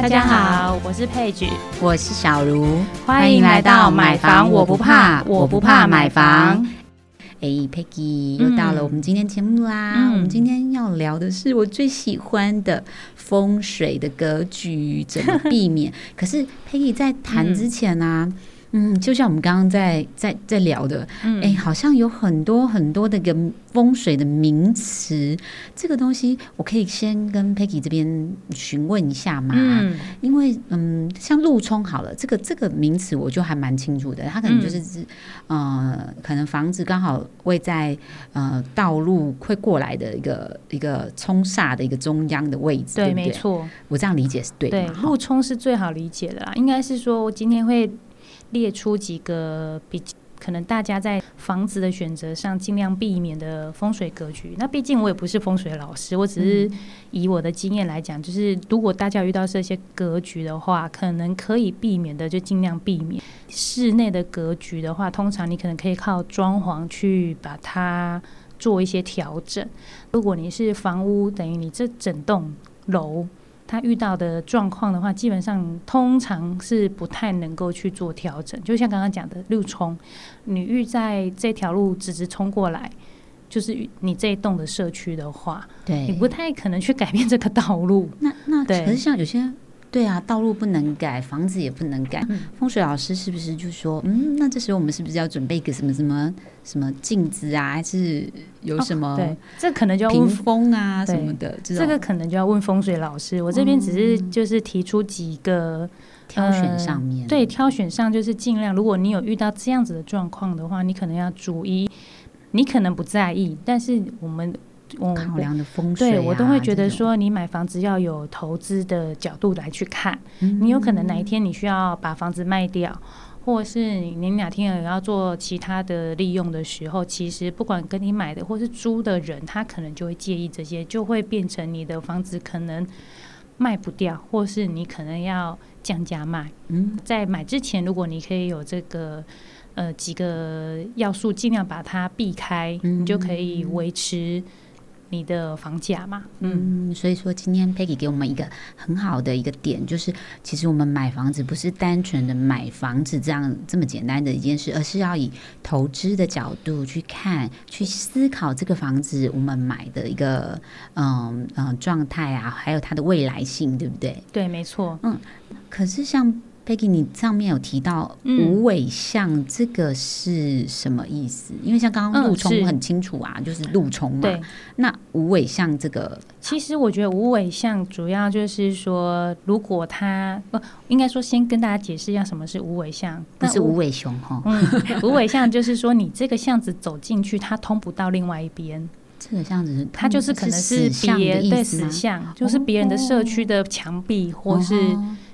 大家好，我是佩菊，我是小茹，欢迎来到买房我不怕，我不怕买房。哎，Peggy 又到了我们今天节目啦！我们今天要聊的是我最喜欢的风水的格局，怎么避免？可是 Peggy 在谈之前呢？嗯，就像我们刚刚在在在聊的，哎，好像有很多很多的个风水的名词，这个东西我可以先跟 Peggy 这边询问一下嘛？嗯，因为嗯，像路冲好了，这个这个名词我就还蛮清楚的，它可能就是指呃，可能房子刚好位在呃道路会过来的一个一个冲煞的一个中央的位置，对，没错，我这样理解是对的。对，路冲是最好理解的啦，应该是说我今天会。列出几个比可能大家在房子的选择上尽量避免的风水格局。那毕竟我也不是风水老师，我只是以我的经验来讲，就是如果大家遇到这些格局的话，可能可以避免的就尽量避免。室内的格局的话，通常你可能可以靠装潢去把它做一些调整。如果你是房屋，等于你这整栋楼。他遇到的状况的话，基本上通常是不太能够去做调整。就像刚刚讲的路冲，你遇在这条路直直冲过来，就是你这一栋的社区的话，对你不太可能去改变这个道路。那那可是像有些。对啊，道路不能改，房子也不能改。风水老师是不是就说，嗯，那这时候我们是不是要准备一个什么什么什么镜子啊，还是有什么？对，这可能就要屏风啊什么的。这个可能就要问风水老师。我这边只是就是提出几个挑选上面，对，挑选上就是尽量，如果你有遇到这样子的状况的话，你可能要注意。你可能不在意，但是我们。考量的风水，对我都会觉得说，你买房子要有投资的角度来去看。你有可能哪一天你需要把房子卖掉，或者是你哪天有要做其他的利用的时候，其实不管跟你买的或是租的人，他可能就会介意这些，就会变成你的房子可能卖不掉，或是你可能要降价卖。嗯，在买之前，如果你可以有这个呃几个要素，尽量把它避开，你就可以维持。你的房价嘛，嗯，所以说今天 Peggy 给我们一个很好的一个点，就是其实我们买房子不是单纯的买房子这样这么简单的一件事，而是要以投资的角度去看、去思考这个房子我们买的一个嗯嗯状态啊，还有它的未来性，对不对？对，没错。嗯，可是像。Peggy，你上面有提到无尾相，这个是什么意思？因为像刚刚路冲很清楚啊，就是路冲嘛。那无尾巷这个，其实我觉得无尾巷主要就是说，如果它不应该说，先跟大家解释一下什么是无尾巷，不是无尾熊哈。无尾巷就是说，你这个巷子走进去，它通不到另外一边。这个巷子，它就是可能是别对死巷，就是别人的社区的墙壁或是。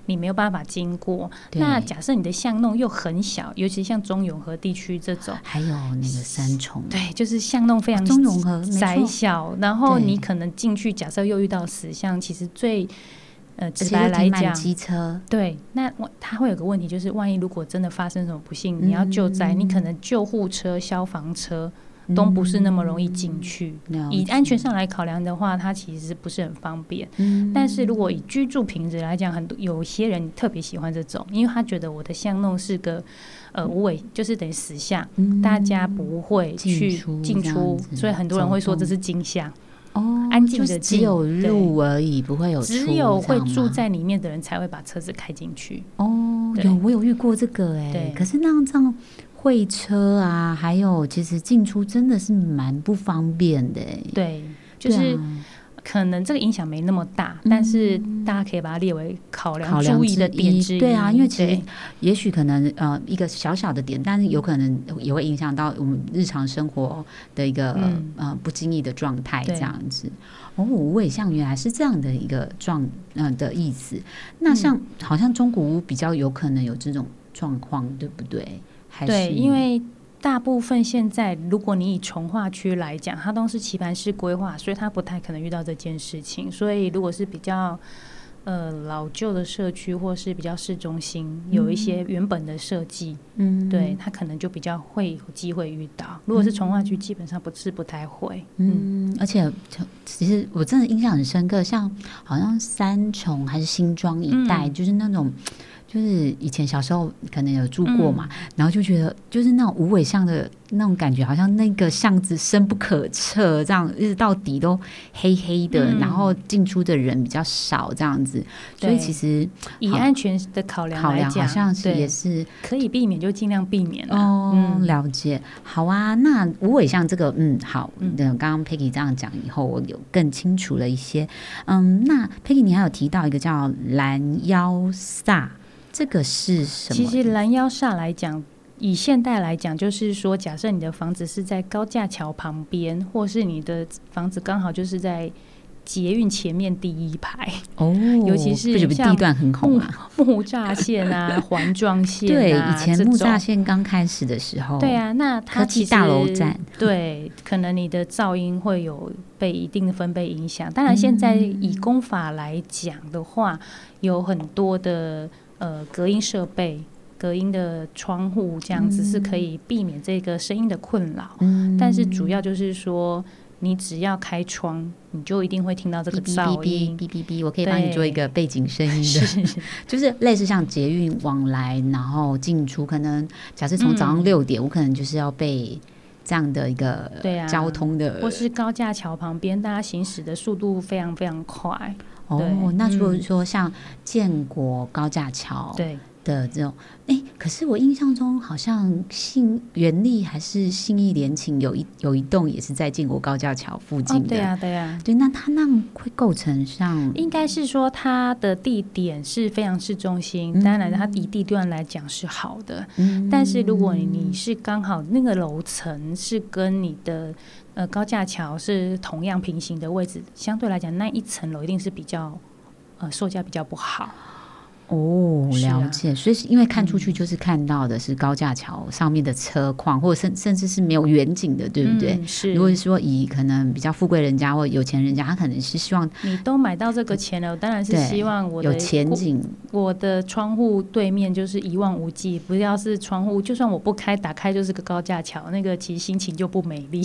你没有办法经过。那假设你的巷弄又很小，尤其像中永和地区这种，还有那个三重，对，就是巷弄非常中永和窄小。然后你可能进去，假设又遇到死巷，其实最呃直白来讲，机车对。那我他会有个问题，就是万一如果真的发生什么不幸，你要救灾，你可能救护车、消防车。都不是那么容易进去。以安全上来考量的话，它其实不是很方便。但是如果以居住品质来讲，很多有些人特别喜欢这种，因为他觉得我的巷弄是个呃无尾，就是等于死巷，大家不会去进出，所以很多人会说这是金巷。哦，安静的只有入而已，不会有只有会住在里面的人才会把车子开进去。哦，有我有遇过这个哎，可是那样这样。会车啊，还有其实进出真的是蛮不方便的。对，就是可能这个影响没那么大，但是大家可以把它列为考量注意的点之一。对啊，因为其实也许可能呃一个小小的点，但是有可能也会影响到我们日常生活的一个呃不经意的状态这样子。哦，五尾像原来是这样的一个状嗯的意思。那像好像中古屋比较有可能有这种状况，对不对？对，因为大部分现在，如果你以从化区来讲，它都是棋盘式规划，所以它不太可能遇到这件事情。所以，如果是比较呃老旧的社区或是比较市中心，有一些原本的设计，嗯，对它可能就比较会有机会遇到。如果是从化区，基本上不是不太会。嗯，而且其实我真的印象很深刻，像好像三重还是新庄一带，就是那种。就是以前小时候可能有住过嘛，然后就觉得就是那种无尾巷的那种感觉，好像那个巷子深不可测，这样一直到底都黑黑的，然后进出的人比较少，这样子。所以其实以安全的考量来讲，好像是也是可以避免就尽量避免哦。了解，好啊。那无尾巷这个，嗯，好。嗯，刚刚 Peggy 这样讲以后，我有更清楚了一些。嗯，那 Peggy 你还有提到一个叫拦腰萨。这个是什么？其实拦腰煞来讲，以现代来讲，就是说，假设你的房子是在高架桥旁边，或是你的房子刚好就是在捷运前面第一排哦，尤其是像地段很红啊，木栅线啊、环状线对，以前木栅线刚开始的时候，对啊，那它其实大楼站 对，可能你的噪音会有被一定的分贝影响。当然，现在以工法来讲的话，有很多的。呃，隔音设备、隔音的窗户这样子是可以避免这个声音的困扰。嗯，但是主要就是说，你只要开窗，你就一定会听到这个噪音。哔哔哔，我可以帮你做一个背景声音的，就是类似像捷运往来，然后进出，可能假设从早上六点，我可能就是要被这样的一个对啊交通的，或是高架桥旁边，大家行驶的速度非常非常快。哦，那如果说像建国高架桥对。的这种，哎，可是我印象中好像信原力还是信义联勤有一有一栋也是在建国高架桥附近的，对呀对呀，对，那它那会构成像，应该是说它的地点是非常市中心，当然它以地段来讲是好的，嗯，但是如果你是刚好那个楼层是跟你的。呃，高架桥是同样平行的位置，相对来讲，那一层楼一定是比较，呃，售价比较不好。哦，了解。所以因为看出去就是看到的是高架桥上面的车况，或者甚甚至是没有远景的，对不对？是。如果说以可能比较富贵人家或有钱人家，他可能是希望你都买到这个钱了，当然是希望我的有前景，我的窗户对面就是一望无际，不要是窗户，就算我不开，打开就是个高架桥，那个其实心情就不美丽。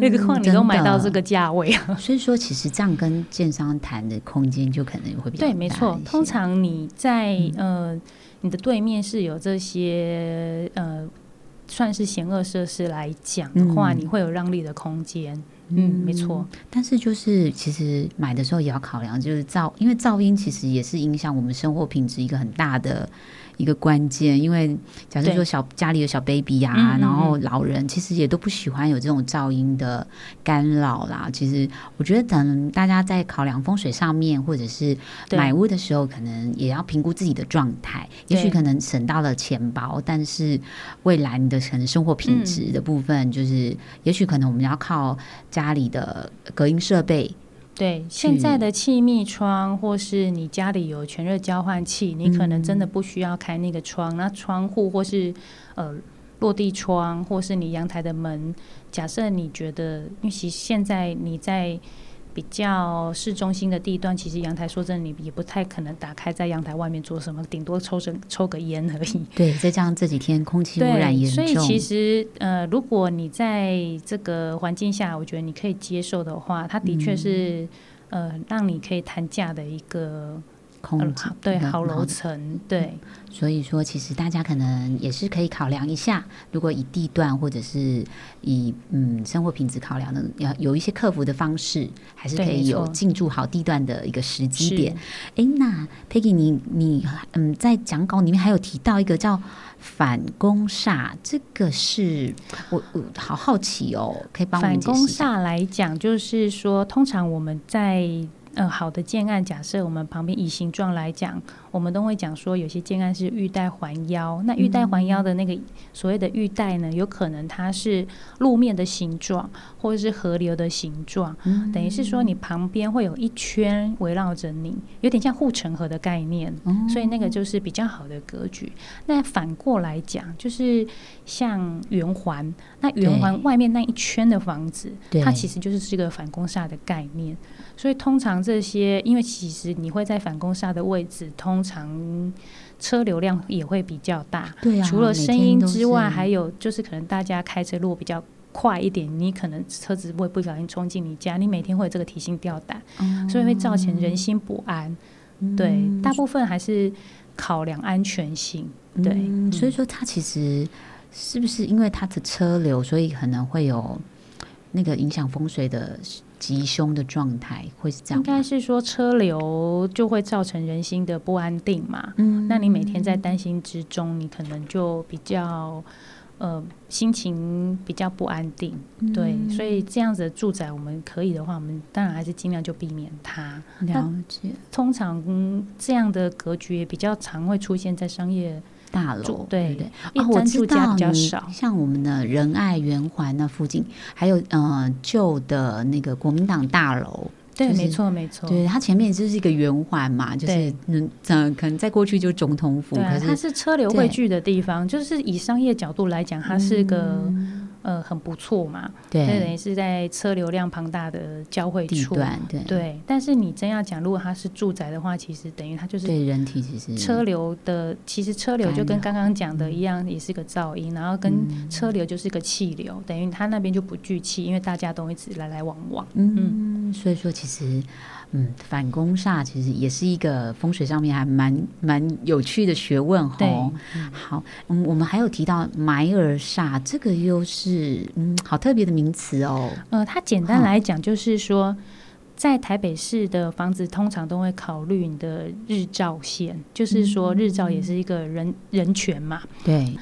那个况你都买到这个价位啊，所以说其实这样跟建商谈的空间就可能会比较对，没错。通常你在在呃，你的对面是有这些呃，算是险恶设施来讲的话，你会有让利的空间。嗯，没错。但是就是其实买的时候也要考量，就是噪，因为噪音其实也是影响我们生活品质一个很大的。一个关键，因为假设说小家里有小 baby 呀，然后老人其实也都不喜欢有这种噪音的干扰啦。其实我觉得，等大家在考量风水上面，或者是买屋的时候，可能也要评估自己的状态。也许可能省到了钱包，但是未来你的可能生活品质的部分，就是也许可能我们要靠家里的隔音设备。对现在的气密窗，或是你家里有全热交换器，你可能真的不需要开那个窗。那窗户或是呃落地窗，或是你阳台的门，假设你觉得，因为其现在你在。比较市中心的地段，其实阳台说真的，你也不太可能打开在阳台外面做什么，顶多抽成抽个烟而已。对，再加上这几天空气污染严重，所以其实呃，如果你在这个环境下，我觉得你可以接受的话，它的确是呃，让你可以谈价的一个。空对好楼层对，所以说其实大家可能也是可以考量一下，如果以地段或者是以嗯生活品质考量的，要有一些克服的方式，还是可以有进驻好地段的一个时机点。哎，那 Peggy，你你嗯在讲稿里面还有提到一个叫反攻煞，这个是我我好好奇哦，可以帮我反攻煞来讲，就是说通常我们在。嗯，好的建案，假设我们旁边以形状来讲，我们都会讲说，有些建案是玉带环腰。那玉带环腰的那个所谓的玉带呢，有可能它是路面的形状，或者是河流的形状，等于是说你旁边会有一圈围绕着你，有点像护城河的概念。所以那个就是比较好的格局。那反过来讲，就是像圆环，那圆环外面那一圈的房子，它其实就是这个反攻煞的概念。所以通常这些，因为其实你会在反攻煞的位置，通常车流量也会比较大。对啊。除了声音之外，还有就是可能大家开车如果比较快一点，你可能车子会不小心冲进你家，你每天会有这个提心吊胆，所以会造成人心不安。对，大部分还是考量安全性。对，所以说它其实是不是因为它的车流，所以可能会有那个影响风水的。吉凶的状态会是这样，应该是说车流就会造成人心的不安定嘛。嗯，那你每天在担心之中，你可能就比较呃心情比较不安定。对，所以这样子的住宅，我们可以的话，我们当然还是尽量就避免它。了解，通常这样的格局也比较常会出现在商业。大楼对对。啊，我知道你像我们的仁爱圆环那附近，还有呃旧的那个国民党大楼，对，没错没错，对，它前面就是一个圆环嘛，就是嗯，可能在过去就是总统府，可是它是车流汇聚的地方，就是以商业角度来讲，它是个。呃，很不错嘛，对，等于是在车流量庞大的交汇处，对对。但是你真要讲，如果它是住宅的话，其实等于它就是对人体其实车流的，其实车流就跟刚刚讲的一样，也是个噪音，然后跟车流就是个气流，等于它那边就不聚气，因为大家都一直来来往往，嗯，所以说其实。嗯，反攻煞其实也是一个风水上面还蛮蛮有趣的学问吼。好，嗯，我们还有提到埋儿煞，这个又是嗯好特别的名词哦。呃，它简单来讲就是说，在台北市的房子通常都会考虑你的日照线，就是说日照也是一个人人权嘛。对，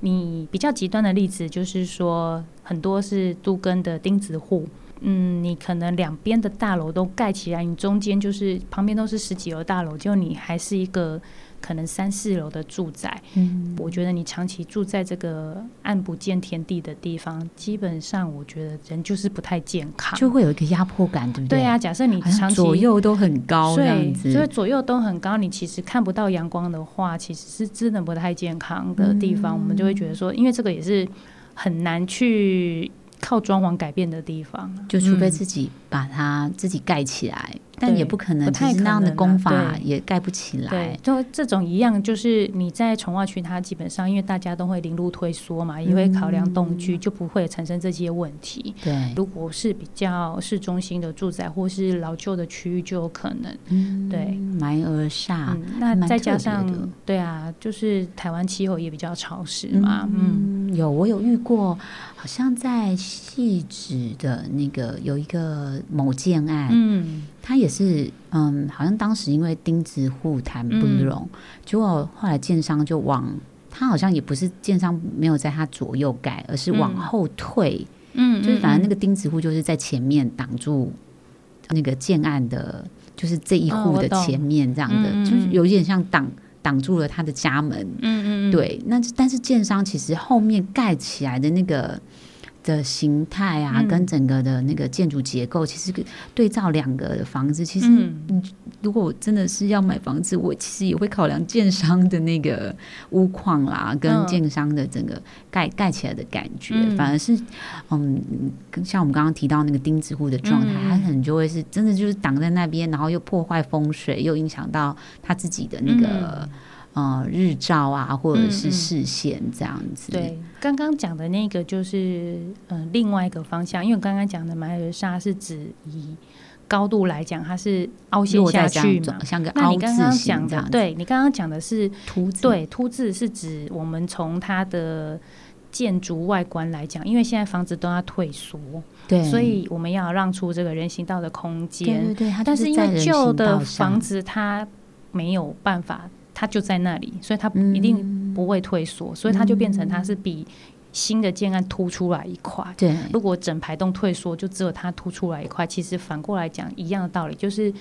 你比较极端的例子就是说，很多是都根的钉子户。嗯，你可能两边的大楼都盖起来，你中间就是旁边都是十几楼大楼，就你还是一个可能三四楼的住宅。嗯，我觉得你长期住在这个暗不见天地的地方，基本上我觉得人就是不太健康，就会有一个压迫感，对不对？对啊，假设你长期左右都很高，对，所以左右都很高，你其实看不到阳光的话，其实是真的不太健康的地方。我们就会觉得说，因为这个也是很难去。靠装潢改变的地方，就除非自己把它自己盖起来。但也不可能，其实那样的功法也盖不起来。对，就这种一样，就是你在从化区，它基本上因为大家都会零路退缩嘛，也会考量动居，就不会产生这些问题。对，如果是比较市中心的住宅或是老旧的区域，就有可能。嗯，对，埋而下。那再加上，对啊，就是台湾气候也比较潮湿嘛。嗯，有我有遇过，好像在细致的那个有一个某建案。嗯。他也是，嗯，好像当时因为钉子户谈不拢，结果后来建商就往他好像也不是建商没有在他左右盖，而是往后退，嗯，就是反正那个钉子户就是在前面挡住那个建案的，就是这一户的前面这样的，就是有一点像挡挡住了他的家门，嗯嗯，对，那但是建商其实后面盖起来的那个。的形态啊，跟整个的那个建筑结构，其实对照两个房子，其实嗯，如果我真的是要买房子，我其实也会考量建商的那个屋况啦，跟建商的整个盖盖起来的感觉，反而是嗯，像我们刚刚提到那个钉子户的状态，它可能就会是真的就是挡在那边，然后又破坏风水，又影响到他自己的那个。呃，日照啊，或者是视线这样子。对，刚刚讲的那个就是呃另外一个方向，因为刚刚讲的埋尔沙是指以高度来讲，它是凹陷下去嘛，像个凹字形的。对你刚刚讲的是凸字，对，凸字是指我们从它的建筑外观来讲，因为现在房子都要退缩，对，所以我们要让出这个人行道的空间。对对对，但是因为旧的房子它没有办法。它就在那里，所以它一定不会退缩，所以它就变成它是比新的建案凸出来一块。对，如果整排栋退缩，就只有它凸出来一块。其实反过来讲，一样的道理，就是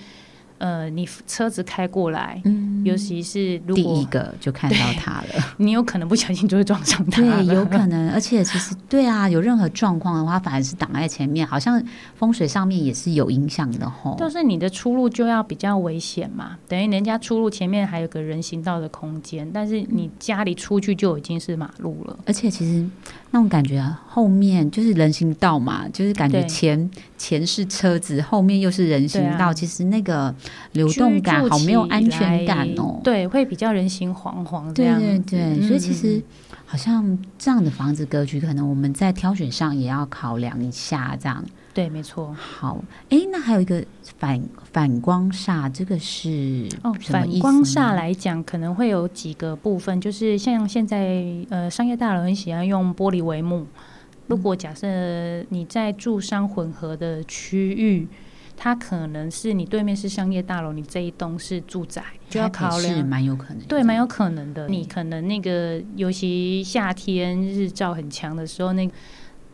呃，你车子开过来，嗯，尤其是如第一个就看到他了。你有可能不小心就会撞上他，对，有可能，而且其实对啊，有任何状况的话，反而是挡在前面，好像风水上面也是有影响的吼。就是你的出路就要比较危险嘛，等于人家出路前面还有个人行道的空间，但是你家里出去就已经是马路了。而且其实那种感觉啊，后面就是人行道嘛，就是感觉前前是车子，后面又是人行道，啊其实那个流动感好没有安全感哦。对，会比较人心惶惶这对样。对对，嗯所以其实嗯好像这样的房子格局，可能我们在挑选上也要考量一下。这样对，没错。好，哎，那还有一个反反光煞，这个是哦，反光煞来讲，可能会有几个部分，就是像现在呃，商业大楼很喜欢用玻璃帷幕。如果假设你在住商混合的区域，它可能是你对面是商业大楼，你这一栋是住宅，就要考虑。蛮有可能，对，蛮有可能的。你可能那个，尤其夏天日照很强的时候，那个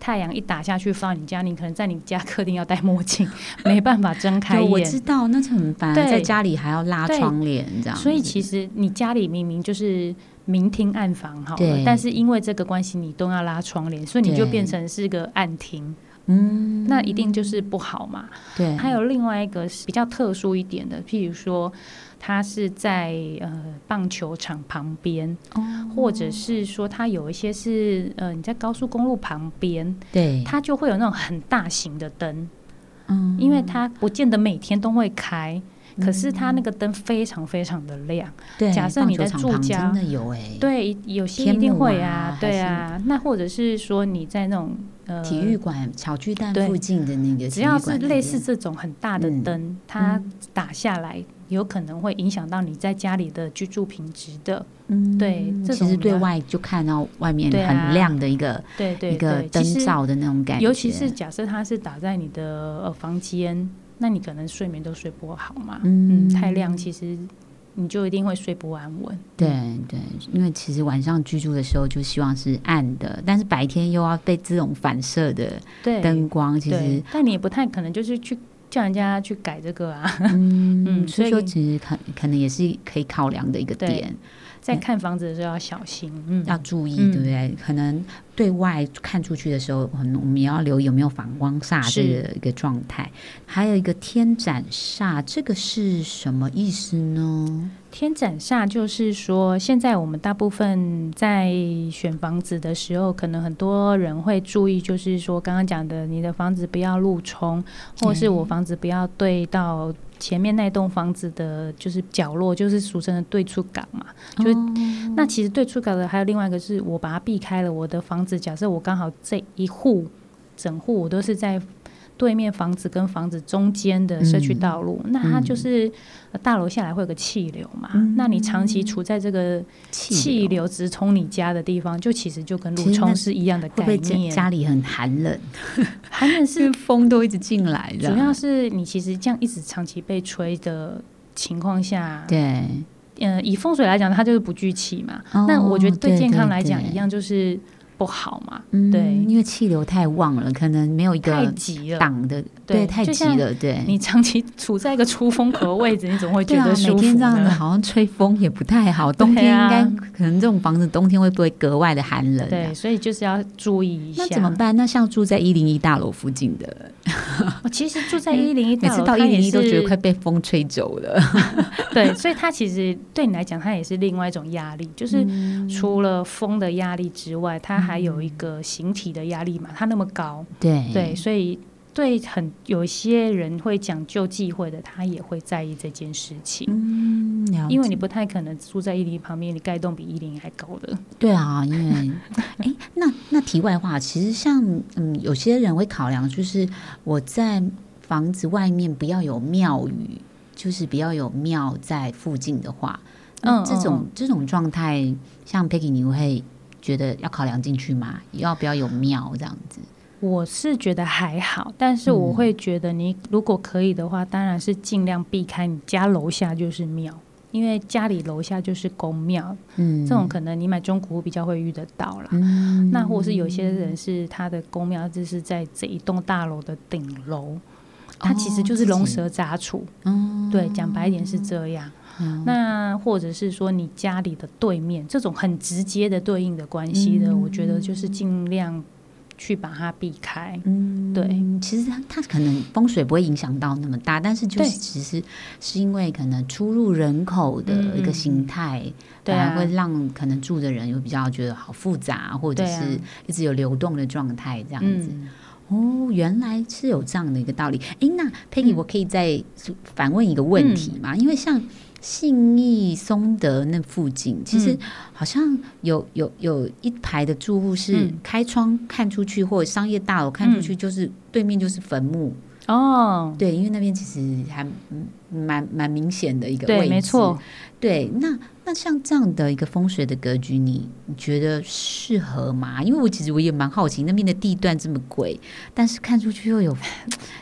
太阳一打下去放你家，你可能在你家客厅要戴墨镜，没办法睁开眼，我眼。知道，那很烦，对在家里还要拉窗帘这样。所以其实你家里明明就是明厅暗房好了，但是因为这个关系，你都要拉窗帘，所以你就变成是个暗厅，嗯，那一定就是不好嘛。对，还有另外一个是比较特殊一点的，譬如说。它是在呃棒球场旁边，哦。或者是说它有一些是呃你在高速公路旁边，对，它就会有那种很大型的灯，嗯。因为它不见得每天都会开，可是它那个灯非常非常的亮。对，假设你在住家真的有哎，，对，有些一定会啊，对啊。那或者是说你在那种呃体育馆小巨蛋附近的那个只要是类似这种很大的嗯。灯，它打下来，有可能会影响到你在家里的居住品质的。嗯对这其实种对外就看到外面很亮的一个对对一个灯罩的那种感觉，尤其是假设它是打在你的呃房间，那你可能睡眠都睡不好嘛。嗯。嗯，太亮其实你就一定会睡不安稳。对对，因为其实晚上居住的时候就希望是暗的，但是白天又要被这种反射的灯光，其实，但你也不太可能就是去叫人家去改这个啊。嗯嗯所以说其实可可能也是可以考量的一个点。在看房子的时候要小心。嗯，要注意，嗯对不对？可能对外看出去的时候，我们也要留意有没有反光煞这个一个状态。还有一个天斩煞，这个是什么意思呢？天斩煞就是说，现在我们大部分在选房子的时候，可能很多人会注意，就是说刚刚讲的，你的房子不要路冲，或是我房子不要对到前面那栋房子的，就是角落，就是俗称的对出港嘛。就哦那其实对出港的还有另外一个是我把它避开了，我的房子假设我刚好这一户整户我都是在对面房子跟房子中间的社区道路，那它就是、呃大楼下来会有个气流嘛，嗯那你长期处在这个气气流流直冲你家的地方，就其实就跟路冲是一样的概会不会家念。家里很寒冷？寒冷是是风都一直进来的，主要是你其实这样一直长期被吹的情况下，对。呃，以风水来讲，它就是不聚气嘛。哦那我觉得对对健康来讲一样，就是不好嘛，嗯，对因为气流太旺了，可能没有一太个急了。挡的，对对，太急了，对。你长期处在一个出风口的位置，你怎么会觉得舒服每天这样子？好像吹风也不太好。冬天应该可能这种房子冬天会不会格外的寒冷、啊？对，所以就是要注意一下。那怎么办？那像住在一零一大楼附近的，我其实住在一零一每次到一零一都觉得快被风吹走了。对，所以它其实对你来讲，它也是另外一种压力，就是嗯除了风的压力之外，它还有一个形体的压力嘛，它那么高，对。对，所以对很有一些人会讲究忌讳的，他也会在意这件事情。嗯，因为你不太可能住在一零旁边，你盖栋比一零还高的。对啊，因为 哎，那那题外话，其实像嗯，有些人会考量，就是我在房子外面不要有庙宇，就是不要有庙在附近的话，嗯这种、嗯这种状态，像 Peggy，你会觉得要考量进去吗？要不要有庙这样子？我是觉得还好，但是我会觉得你如果可以的话，当然是尽量避开你家楼下就是庙，因为家里楼下就是公庙，嗯，这种可能你买中古屋比较会遇得到啦。嗯，那或是有些人是他的公庙就是在这一栋大楼的顶楼，它其实就是龙蛇杂处。嗯，对，讲白一点是这样。那或者是说你家里的对面这种很直接的对应的关系的，我觉得就是尽量去把它避开。嗯，对，其实它它可能风水不会影响到那么大，但是就是其实是因为可能出入人口的一个形态，对。啊，会让可能住的人又比较觉得好复杂，或者是一直有流动的状态这样子。哦，原来是有这样的一个道理。哎，那 Peggy，我可以再反问一个问题吗？因为像信义松德那附近，其实好像有有有一排的住户是开窗看出去，或者商业大楼看出去，就是对面就是坟墓哦。对，因为那边其实还蛮蛮明显的一个位置，没错。对，那那像这样的一个风水的格局，你你觉得适合吗？因为我其实我也蛮好奇，那边的地段这么贵，但是看出去又有，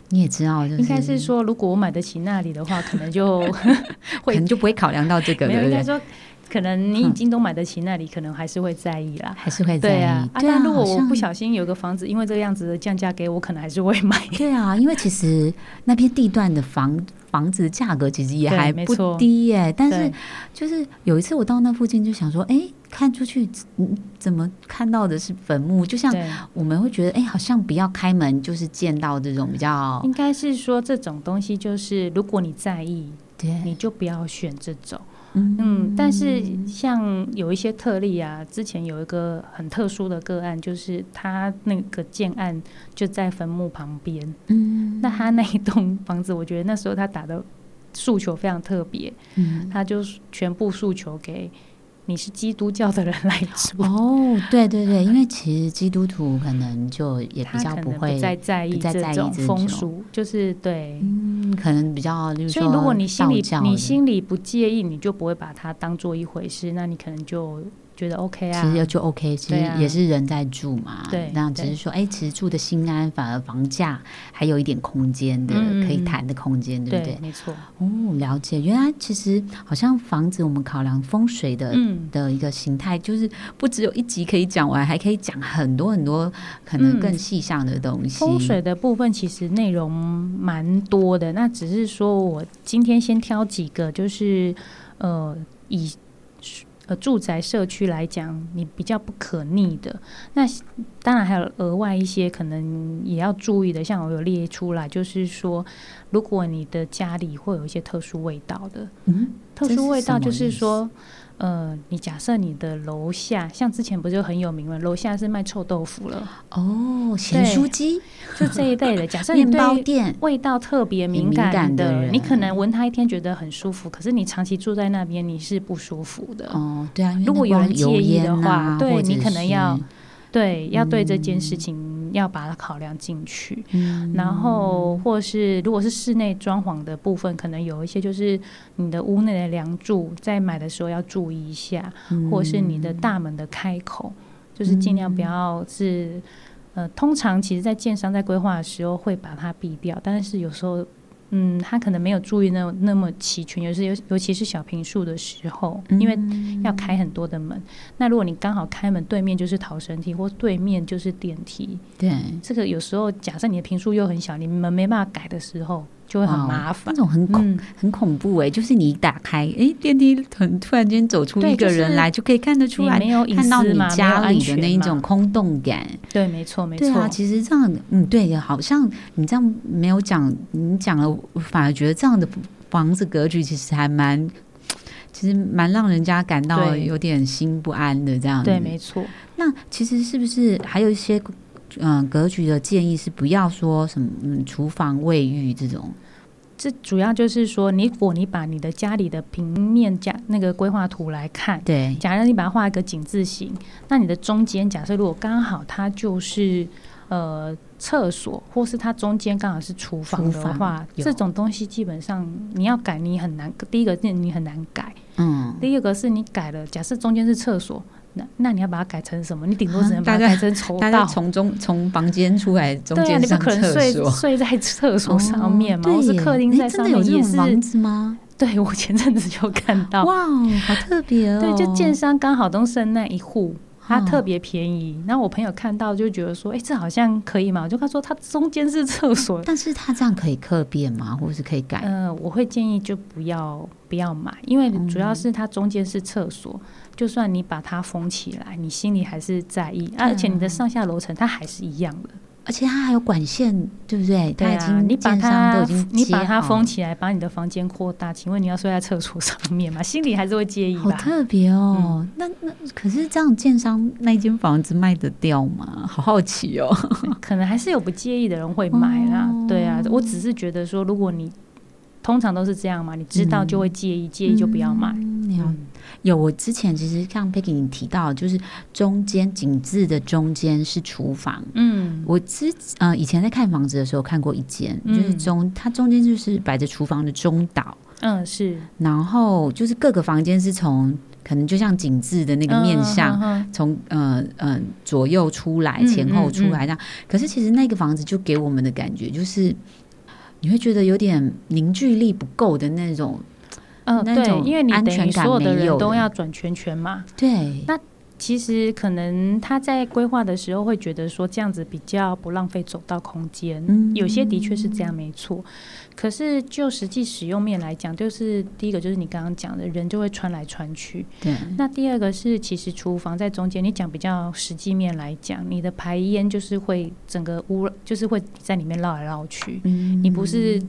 你也知道，应该是说，如果我买得起那里的话，可能就 可能就不会考量到这个，对不对？说，可能你已经都买得起那里，可能还是会在意啦，还是会在意。对啊，但如果我不小心有个房子，因为这个样子的降价给我，可能还是会买。对啊，因为其实那边地段的房。房子的价格其实也还不低耶，但是就是有一次我到那附近就想说，哎，看出去怎么看到的是坟墓？就像我们会觉得，哎，好像不要开门就是见到这种比较，应该是说这种东西就是如果你在意，对，你就不要选这种。嗯，但是像有一些特例啊，之前有一个很特殊的个案，就是他那个建案就在坟墓旁边。嗯，那他那一栋房子，我觉得那时候他打的诉求非常特别。嗯，他就全部诉求给。你是基督教的人来住哦，对对对，因为其实基督徒可能就也比较不会再在意这种风俗，就是对，嗯，可能比较。所以如果你心里你心里不介意，你就不会把它当做一回事，那你可能就。觉得 OK 啊，其实就 OK，其实也是人在住嘛。对，那只是说，哎，其实住的心安，反而房价还有一点空间的，可以谈的空间，对不对？没错。哦，了解。原来其实好像房子，我们考量风水的的一个形态，就是不只有一集可以讲完，还可以讲很多很多可能更细项的东西。风水的部分其实内容蛮多的，那只是说我今天先挑几个，就是呃以。呃，住宅社区来讲，你比较不可逆的。那当然还有额外一些可能也要注意的，像我有列出来，就是说，如果你的家里会有一些特殊味道的，嗯，特殊味道就是说。呃，你假设你的楼下，像之前不是很有名吗？楼下是卖臭豆腐了哦，咸酥鸡就这一类的。假设面包店味道特别敏感的，你可能闻它一天觉得很舒服，可是你长期住在那边你是不舒服的哦。对啊，如果有人介意的话，对你可能要对要对这件事情。要把它考量进去，然后或是如果是室内装潢的部分，可能有一些就是你的屋内的梁柱，在买的时候要注意一下，或是你的大门的开口，就是尽量不要是呃，通常其实在建商在规划的时候会把它避掉，但是有时候。嗯，他可能没有注意那那么齐全，尤其尤尤其是小平数的时候，因为要开很多的门。那如果你刚好开门对面就是逃生梯，或对面就是电梯，对，这个有时候假设你的平数又很小，你们没办法改的时候。就会很麻烦，那种很恐很恐怖哎！就是你一打开，哎，电梯很突然间走出一个人来，就可以看得出来，没有看到你家里的那一种空洞感。对，没错，没错。对啊，其实这样，嗯，对，好像你这样没有讲，你讲了，反而觉得这样的房子格局其实还蛮，其实蛮让人家感到有点心不安的这样。对，没错。那其实是不是还有一些？嗯，格局的建议是不要说什么嗯，厨房、卫浴这种。这主要就是说，如果你把你的家里的平面家那个规划图来看，对，假如你把它画一个井字形，那你的中间假设如果刚好它就是呃厕所，或是它中间刚好是厨房的话，这种东西基本上你要改你很难。第一个是你很难改，嗯，第二个是你改了，假设中间是厕所。那那你要把它改成什么？你顶多只能把它改成抽到，从中从房间出来，中间上厕所，睡在厕所上面嘛，或是客厅在上面也是房子吗？对，我前阵子就看到，哇，好特别哦！对，就建商刚好都剩那一户，它特别便宜。那我朋友看到就觉得说，哎，这好像可以嘛？我就他说，它中间是厕所，但是它这样可以客变吗？或者是可以改？嗯，我会建议就不要不要买，因为主要是它中间是厕所，就算你把它封起来，你心里还是在意，而且你的上下楼层它还是一样的。而且它还有管线，对不对？对啊，你把它你把它封起来，把你的房间扩大。请问你要睡在厕所上面吗？心里还是会介意吧？好特别哦。那那可是这样，建商那间房子卖得掉吗？好好奇哦。可能还是有不介意的人会买啦。对啊，我只是觉得说，如果你通常都是这样嘛，你知道就会介意，介意就不要买。有，我之前其实像 Peggy 你提到，就是中间景致的中间是厨房。嗯，我之呃以前在看房子的时候看过一间，就是中它中间就是摆着厨房的中岛。嗯，是。然后就是各个房间是从可能就像景致的那个面相，从呃呃左右出来，前后出来这样。可是其实那个房子就给我们的感觉就是，你会觉得有点凝聚力不够的那种。嗯，对，因为你等于所有的人都要转圈圈嘛。对，那其实可能他在规划的时候会觉得说这样子比较不浪费走道空间，嗯有些的确是这样，没错。可是就实际使用面来讲，就是第一个就是你刚刚讲的人就会穿来穿去。对。那第二个是，其实厨房在中间，你讲比较实际面来讲，你的排烟就是会整个污，就是会在里面绕来绕去。嗯。你不是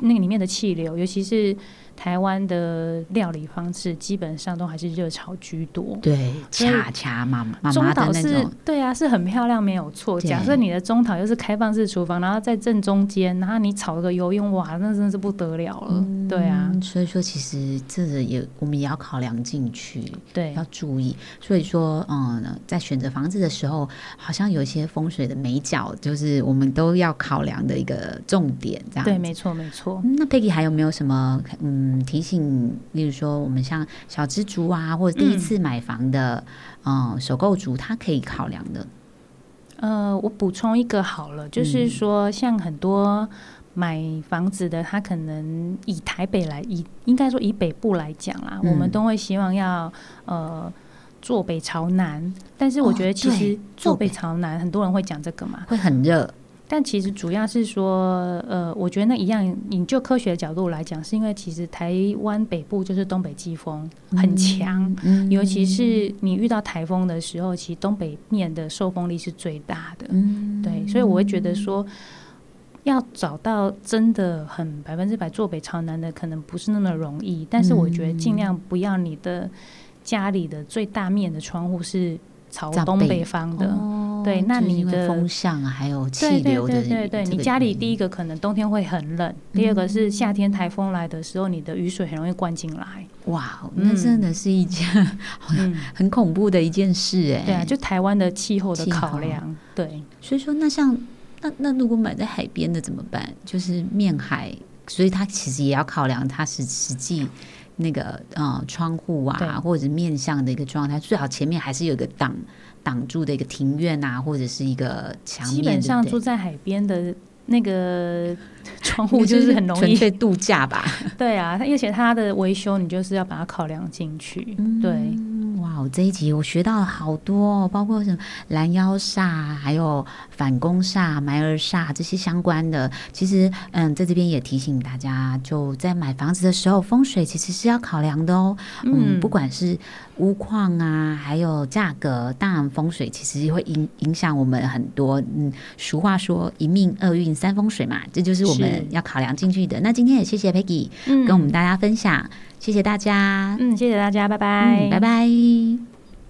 那个里面的气流，尤其是。台湾的料理方式基本上都还是热炒居多，对，恰恰妈妈中岛是，对啊，是很漂亮，没有错。假设你的中岛又是开放式厨房，然后在正中间，然后你炒个油用，哇，那真的是不得了了，对啊。所以说，其实这个也我们也要考量进去，对，要注意。所以说，嗯，在选择房子的时候，好像有一些风水的美角，就是我们都要考量的一个重点，这样。对，没错，没错。那 Peggy 还有没有什么，嗯？嗯，提醒，例如说，我们像小资族啊，或者第一次买房的，嗯，首购族，他可以考量的。呃，我补充一个好了，就是说，像很多买房子的，他可能以台北来，以应该说以北部来讲啦，我们都会希望要呃坐北朝南，但是我觉得其实坐北朝南，很多人会讲这个嘛，会很热。但其实主要是说，呃，我觉得那一样，你就科学的角度来讲，是因为其实台湾北部就是东北季风很强，尤其是你遇到台风的时候，其实东北面的受风力是最大的。对，所以我会觉得说，要找到真的很百分之百坐北朝南的，可能不是那么容易。但是我觉得尽量不要你的家里的最大面的窗户是。朝东北方的，对，那你的风向啊，还有气流的，对对对对，你家里第一个可能冬天会很冷，第二个是夏天台风来的时候，你的雨水很容易灌进来。哇，那真的是一件很很恐怖的一件事哎。对啊，就台湾的气候的考量，对。所以说，那像那那如果买在海边的怎么办？就是面海，所以它其实也要考量它是实际。那个呃窗户啊，或者面向的一个状态，最好前面还是有一个挡挡住的一个庭院啊，或者是一个墙面。基本上住在海边的那个窗户就是很容易纯粹度假吧？对啊，而且它的维修你就是要把它考量进去，对。哇，这一集我学到了好多，包括什么拦腰煞，还有反攻煞、埋儿煞这些相关的。其实，嗯，在这边也提醒大家，就在买房子的时候，风水其实是要考量的哦。嗯，不管是屋况啊，还有价格，当然风水其实会影影响我们很多。嗯，俗话说一命二运三风水嘛，这就是我们要考量进去的。那今天也谢谢 Peggy 跟我们大家分享。谢谢大家，嗯，谢谢大家，拜拜，拜拜。